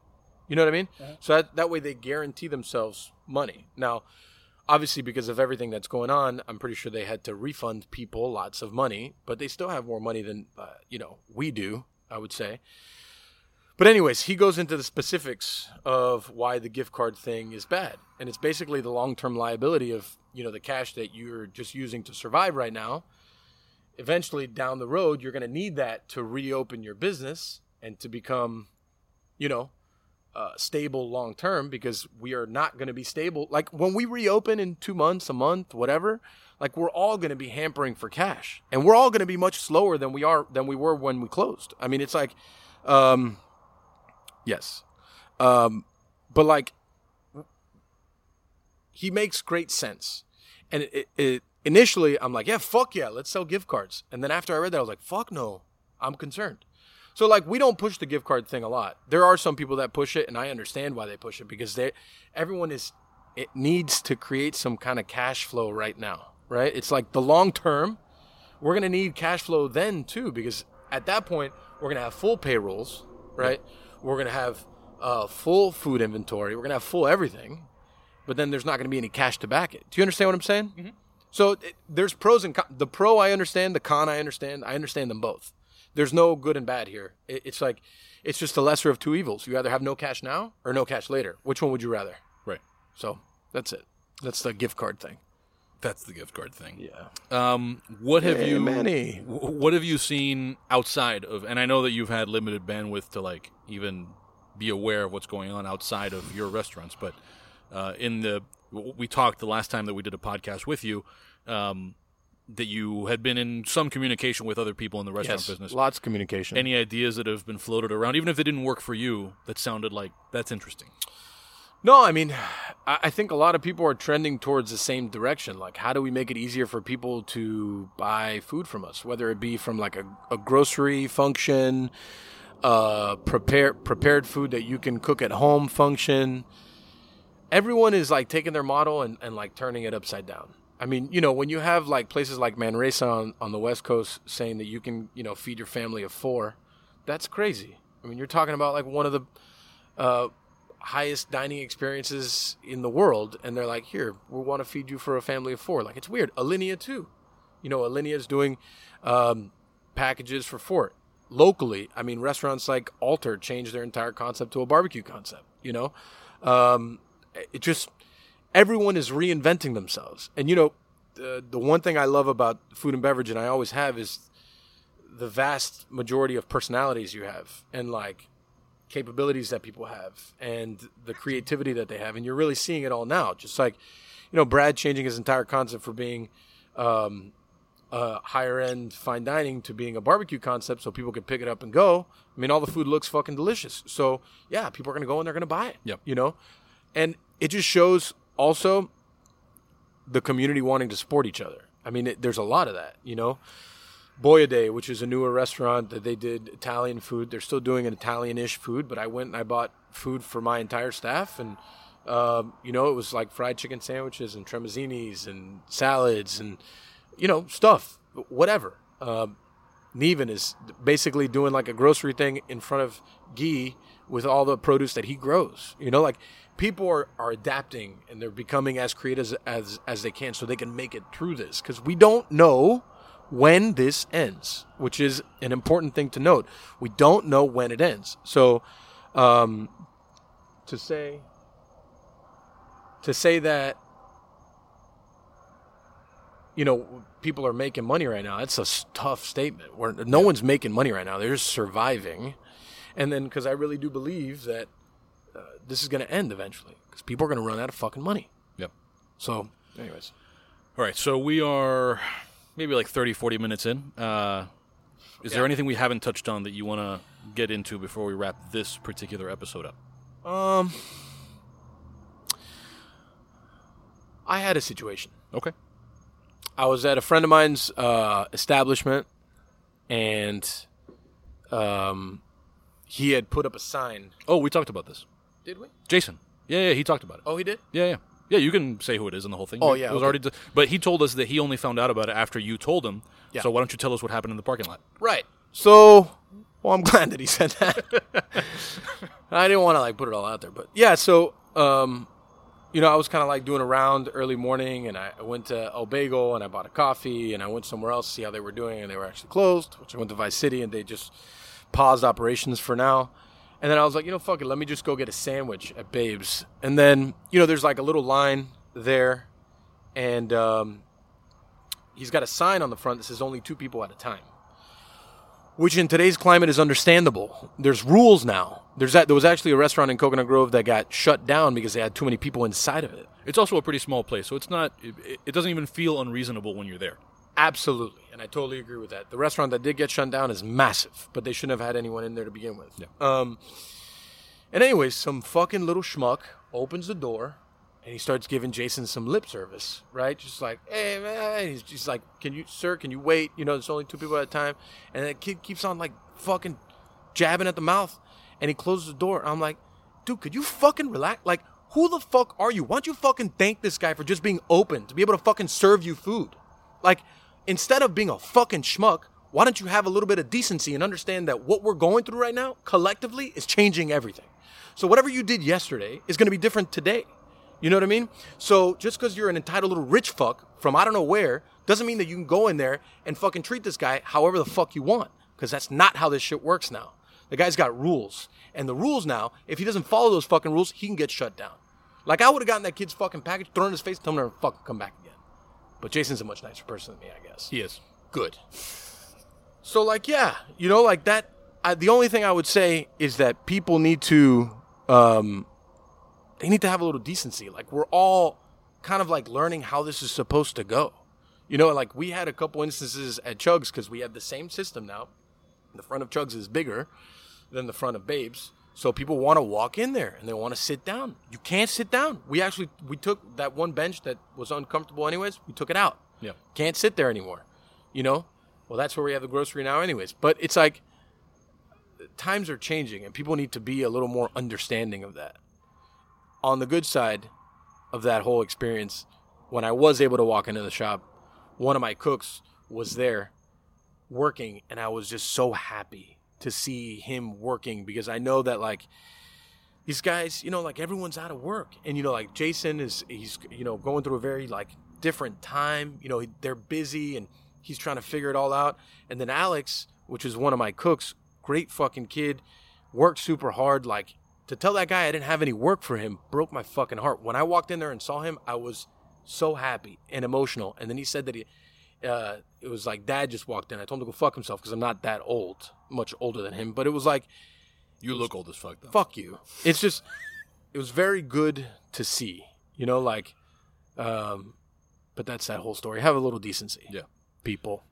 You know what I mean? So that, that way they guarantee themselves money. Now, obviously because of everything that's going on, I'm pretty sure they had to refund people lots of money, but they still have more money than uh, you know we do. I would say. But anyways, he goes into the specifics of why the gift card thing is bad, and it's basically the long-term liability of you know the cash that you're just using to survive right now. Eventually, down the road, you're going to need that to reopen your business and to become, you know, uh, stable long term because we are not going to be stable. Like when we reopen in two months, a month, whatever, like we're all going to be hampering for cash, and we're all going to be much slower than we are than we were when we closed. I mean, it's like, um, yes, um, but like he makes great sense, and it, it, it initially I'm like, yeah, fuck yeah, let's sell gift cards, and then after I read that, I was like, fuck no, I'm concerned. So like we don't push the gift card thing a lot. There are some people that push it, and I understand why they push it because they everyone is it needs to create some kind of cash flow right now, right? It's like the long term. We're gonna need cash flow then too because at that point we're gonna have full payrolls, right? We're gonna have uh, full food inventory. We're gonna have full everything, but then there's not gonna be any cash to back it. Do you understand what I'm saying? So it, there's pros and cons. The pro I understand, the con I understand. I understand them both. There's no good and bad here. It, it's like it's just the lesser of two evils. You either have no cash now or no cash later. Which one would you rather? Right. So that's it. That's the gift card thing. That's the gift card thing. Yeah. Um, what have Hey, you Manny. What have you seen outside of? And I know that you've had limited bandwidth to like even be aware of what's going on outside of your restaurants. But uh, in the we talked the last time that we did a podcast with you, um, that you had been in some communication with other people in the restaurant Yes. business. Lots of communication. Any ideas that have been floated around, even if they didn't work for you, that sounded like that's interesting. No, I mean, I think a lot of people are trending towards the same direction. Like, how do we make it easier for people to buy food from us, whether it be from like a, a grocery function, uh, prepare prepared food that you can cook at home function. Everyone is like taking their model and, and like turning it upside down. I mean, you know, when you have like places like Manresa on, on the West Coast saying that you can, you know, feed your family of four, that's crazy. I mean, you're talking about like one of the uh, highest dining experiences in the world, and they're like, "Here, we want to feed you for a family of four. Like it's weird. Alinea too, you know, Alinea is doing um, packages for four locally. I mean, restaurants like Alter changed their entire concept to a barbecue concept. You know, um, it just everyone is reinventing themselves, and you know, the the one thing I love about food and beverage, and I always have, is the vast majority of personalities you have, and like capabilities that people have and the creativity that they have. And you're really seeing it all now. Just like you know brad changing his entire concept for being um, uh, higher end fine dining to being a barbecue concept so people can pick it up and go. I mean all the food looks fucking delicious. So yeah people are going to go and they're going to buy it Yep. you know? And it just shows also the community wanting to support each other i mean it, there's a lot of that you know Boia De, which is a newer restaurant that they did Italian food. They're still doing an Italian-ish food, but I went and I bought food for my entire staff, and um, you know, it was like fried chicken sandwiches and tramezzinis and salads and you know stuff, whatever. Um, Niven is basically doing like a grocery thing in front of Ghee with all the produce that he grows. You know, like people are, are adapting and they're becoming as creative as, as as they can so they can make it through this. Because we don't know when this ends, which is an important thing to note. We don't know when it ends. So, um, to say to say that you know people are making money right now that's a tough statement. Where no one's making money right now. They're just surviving. And then because i really do believe that uh, this is going to end eventually because people are going to run out of fucking money Yep. so anyways All right, so we are maybe like 30, 40 minutes in. Uh, is there anything we haven't touched on that you want to get into before we wrap this particular episode up? um i had a situation Okay. I was at a friend of mine's uh, establishment, and um, he had put up a sign. Oh, we talked about this. Did we? Jason. Yeah, yeah, he talked about it. Oh, he did. Yeah, yeah. Yeah, you can say who it is and the whole thing. Oh, yeah, It was okay. already. d- but he told us that he only found out about it after you told him. Yeah. So why don't you tell us what happened in the parking lot? Right. So, well, I'm glad that he said that. I didn't want to like put it all out there, but yeah. So, um, you know, I was kind of like doing a round early morning, and I I went to El Bagel and I bought a coffee, and I went somewhere else to see how they were doing, and they were actually closed. Which I went to Vice City, and they just paused operations for now. And then I was like, you know, fuck it, let me just go get a sandwich at Babes. And then, you know, there's like a little line there, and um, he's got a sign on the front that says only two people at a time which in today's climate is understandable. There's rules now. There's that. There was actually a restaurant in Coconut Grove that got shut down because they had too many people inside of it. It's also a pretty small place, so it's not. It, it doesn't even feel unreasonable when you're there. Absolutely, and I totally agree with that. The restaurant that did get shut down is massive, but they shouldn't have had anyone in there to begin with. Yeah. Um. And anyways, some fucking little schmuck opens the door, and he starts giving Jason some lip service, right? Just like, hey man, he's just like, can you, sir, can you wait? You know, there's only two people at a time, and the kid keeps on like fucking jabbing at the mouth, and he closes the door. I'm like, dude, could you fucking relax? Like, who the fuck are you? Why don't you fucking thank this guy for just being open to be able to fucking serve you food? Like, instead of being a fucking schmuck, why don't you have a little bit of decency and understand that what we're going through right now, collectively, is changing everything. So whatever you did yesterday is going to be different today. You know what I mean? So just because you're an entitled little rich fuck from I don't know where doesn't mean that you can go in there and fucking treat this guy however the fuck you want. Because that's not how this shit works now. The guy's got rules. And the rules now, if he doesn't follow those fucking rules, he can get shut down. Like I would have gotten that kid's fucking package, thrown in his face, told him to fucking come back. But Jason's a much nicer person than me, I guess. He is. Good. So like yeah, you know like that. I, the only thing I would say is that people need to, um, they need to have a little decency. Like we're all kind of like learning how this is supposed to go. You know, like we had a couple instances at Chugs because we have the same system now. The front of Chugs is bigger than the front of Babes. So people want to walk in there and they want to sit down. You can't sit down. We actually we took that one bench that was uncomfortable anyways. We took it out. Yeah. Can't sit there anymore. You know? Well, that's where we have the grocery now anyways. But it's like times are changing and people need to be a little more understanding of that. On the good side of that whole experience, when I was able to walk into the shop, one of my cooks was there working and I was just so happy to see him working because I know that like these guys, you know, like everyone's out of work and you know like Jason is he's you know going through a very like different time, you know, they're busy and he's trying to figure it all out and then Alex, which is one of my cooks, great fucking kid, worked super hard like to tell that guy I didn't have any work for him broke my fucking heart. When I walked in there and saw him, I was so happy and emotional. And then he said that he, uh, it was like dad just walked in. I told him to go fuck himself because I'm not that old, much older than him. But it was like, You look old as fuck, though. fuck you. It's just, it was very good to see, you know, like, um, but that's that whole story. Have a little decency, Yeah. people.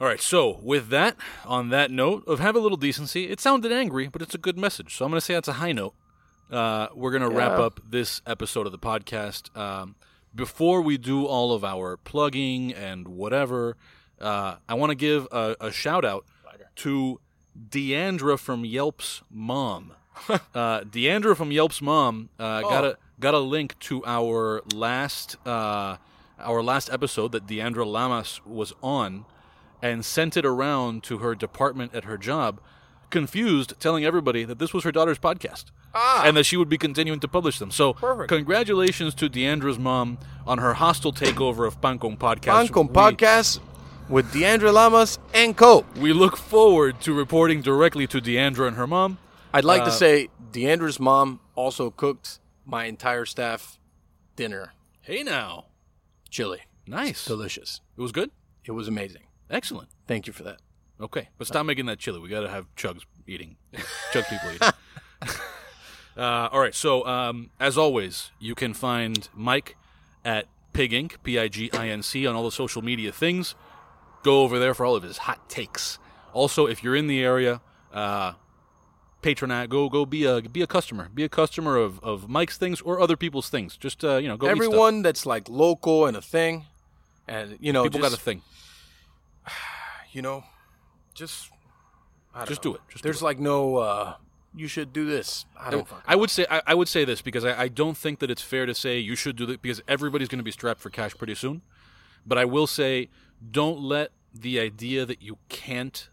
All right, so with that, on that note of have a little decency, it sounded angry, but it's a good message. So I'm going to say that's a high note. Uh, we're going to wrap up this episode of the podcast. Um, before we do all of our plugging and whatever, uh, I want to give a, a shout out to Deandra from Yelp's mom. uh, Deandra from Yelp's mom uh, got Oh. a got a link to our last uh, our last episode that Deandra Lamas was on, and sent it around to her department at her job, confused, telling everybody that this was her daughter's podcast. Ah. And that she would be continuing to publish them. So, Perfect. congratulations to Deandra's mom on her hostile takeover of Pan Con Podcast. Pan Con Podcast with Deandra Lamas and Co. We look forward to reporting directly to Deandra and her mom. I'd like Uh, to say Deandra's mom also cooked my entire staff dinner. Hey now. Chili. Nice. Delicious. It was good? It was amazing. Excellent. Thank you for that. Okay, but stop making that chili. We got to have Chugs eating. Chug people eating. uh, all right. So, um, as always, you can find Mike at Pig Inc. P I G I N C on all the social media things. Go over there for all of his hot takes. Also, if you're in the area, uh, patronize. Go go be a be a customer. Be a customer of, of Mike's things or other people's things. Just uh, you know, go. Everyone that's like local and a thing, and you know, People just, got a thing. you know, just I don't Just know. do it. Just do There's it. like no. uh You should do this. I don't. fucking I would say I, I would say this because I, I don't think that it's fair to say you should do that because everybody's going to be strapped for cash pretty soon. But I will say, don't let the idea that you can't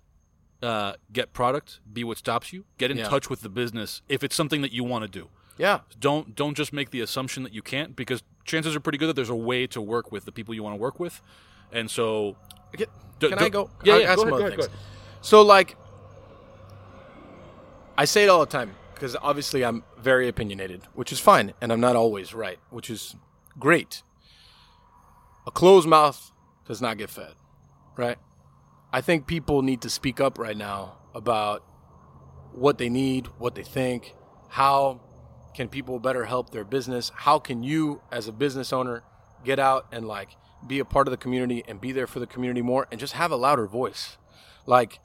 uh, get product be what stops you. Get in Yeah. touch with the business if it's something that you want to do. Yeah. Don't don't just make the assumption that you can't because chances are pretty good that there's a way to work with the people you want to work with, and so Get, Can I go? Yeah, yeah. Go some ahead, other go ahead, go ahead. So like, I say it all the time because obviously I'm very opinionated, which is fine, and I'm not always right, which is great. A closed mouth does not get fed, right? I think people need to speak up right now about what they need, what they think, how can people better help their business? How can you, as a business owner, get out and like be a part of the community and be there for the community more and just have a louder voice? Like,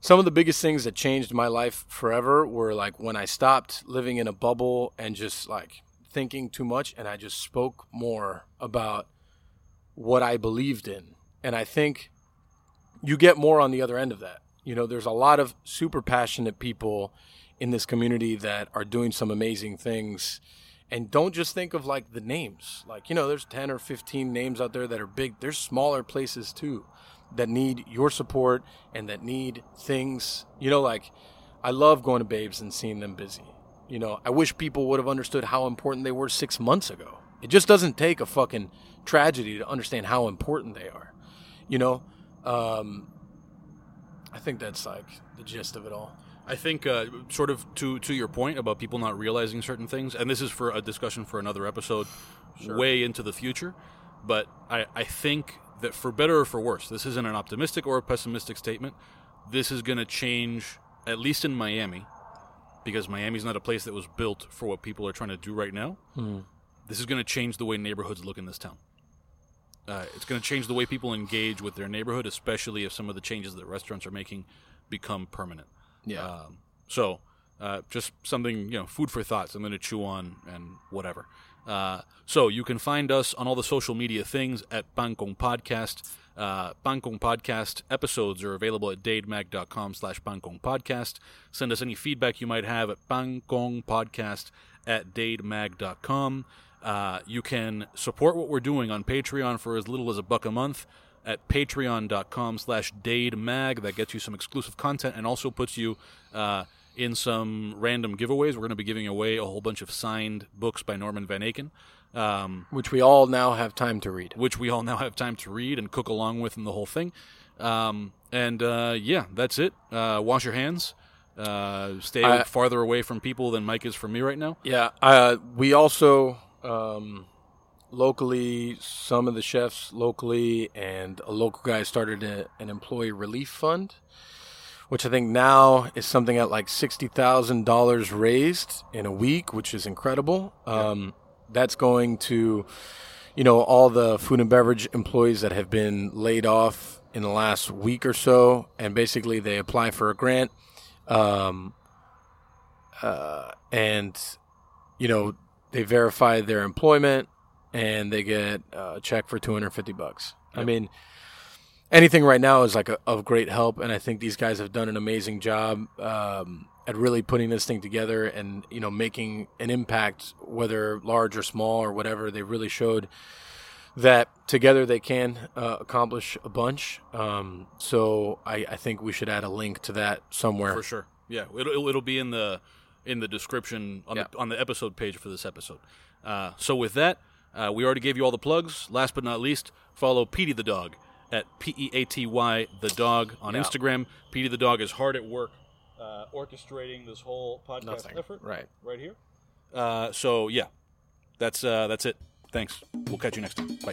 some of the biggest things that changed my life forever were like when I stopped living in a bubble and just like thinking too much and I just spoke more about what I believed in. And I think you get more on the other end of that. You know, there's a lot of super passionate people in this community that are doing some amazing things. And don't just think of like the names. Like, you know, there's 10 or 15 names out there that are big. There's smaller places too that need your support and that need things. You know, like I love going to Babes and seeing them busy. You know, I wish people would have understood how important they were six months ago. It just doesn't take a fucking tragedy to understand how important they are. You know, um, I think that's like the gist of it all. I think, uh, sort of to to your point about people not realizing certain things, and this is for a discussion for another episode, way into the future. But I, I think that for better or for worse, this isn't an optimistic or a pessimistic statement. This is going to change, at least in Miami, because Miami's not a place that was built for what people are trying to do right now. This is going to change the way neighborhoods look in this town. Uh, it's going to change the way people engage with their neighborhood, especially if some of the changes that restaurants are making become permanent. Yeah. Um, so, uh, just something, you know, food for thought, something to chew on and whatever. Uh, so, you can find us on all the social media things at Pan Con Podcast. Uh, Pan Con Podcast episodes are available at dademag.com slash Pan Con Podcast. Send us any feedback you might have at Pan Con Podcast at dademag.com. Uh, you can support what we're doing on Patreon for as little as a buck a month at patreon.com slash dademag. That gets you some exclusive content and also puts you uh, in some random giveaways. We're going to be giving away a whole bunch of signed books by Norman Van Aken, um, Which we all now have time to read. which we all now have time to read and cook along with in the whole thing. Um, and uh, yeah, that's it. Uh, wash your hands. Uh, stay I- farther away from people than Mike is from me right now. Yeah. Uh, we also um, locally, some of the chefs locally, and a local guy started a, an employee relief fund, which I think now is something at like sixty thousand dollars raised in a week, which is incredible. Um, That's going to, you know, all the food and beverage employees that have been laid off in the last week or so, and basically they apply for a grant. Um, uh, and you know they verify their employment and they get a check for 250 bucks i mean anything right now is like a, of great help and i think these guys have done an amazing job um, at really putting this thing together and you know making an impact whether large or small or whatever they really showed that together they can uh, accomplish a bunch. Um, so I, I think we should add a link to that somewhere. for sure. Yeah, it'll, it'll- it'll be in the in the description on Yeah. the on the episode page for this episode. Uh, so with that, uh, we already gave you all the plugs. Last but not least, follow Petey the dog at P E A T Y the dog on Instagram. Petey the dog is hard at work uh, orchestrating this whole podcast Nothing. effort. Right. right here. Uh, so yeah, that's uh, that's it. Thanks. We'll catch you next time. Bye.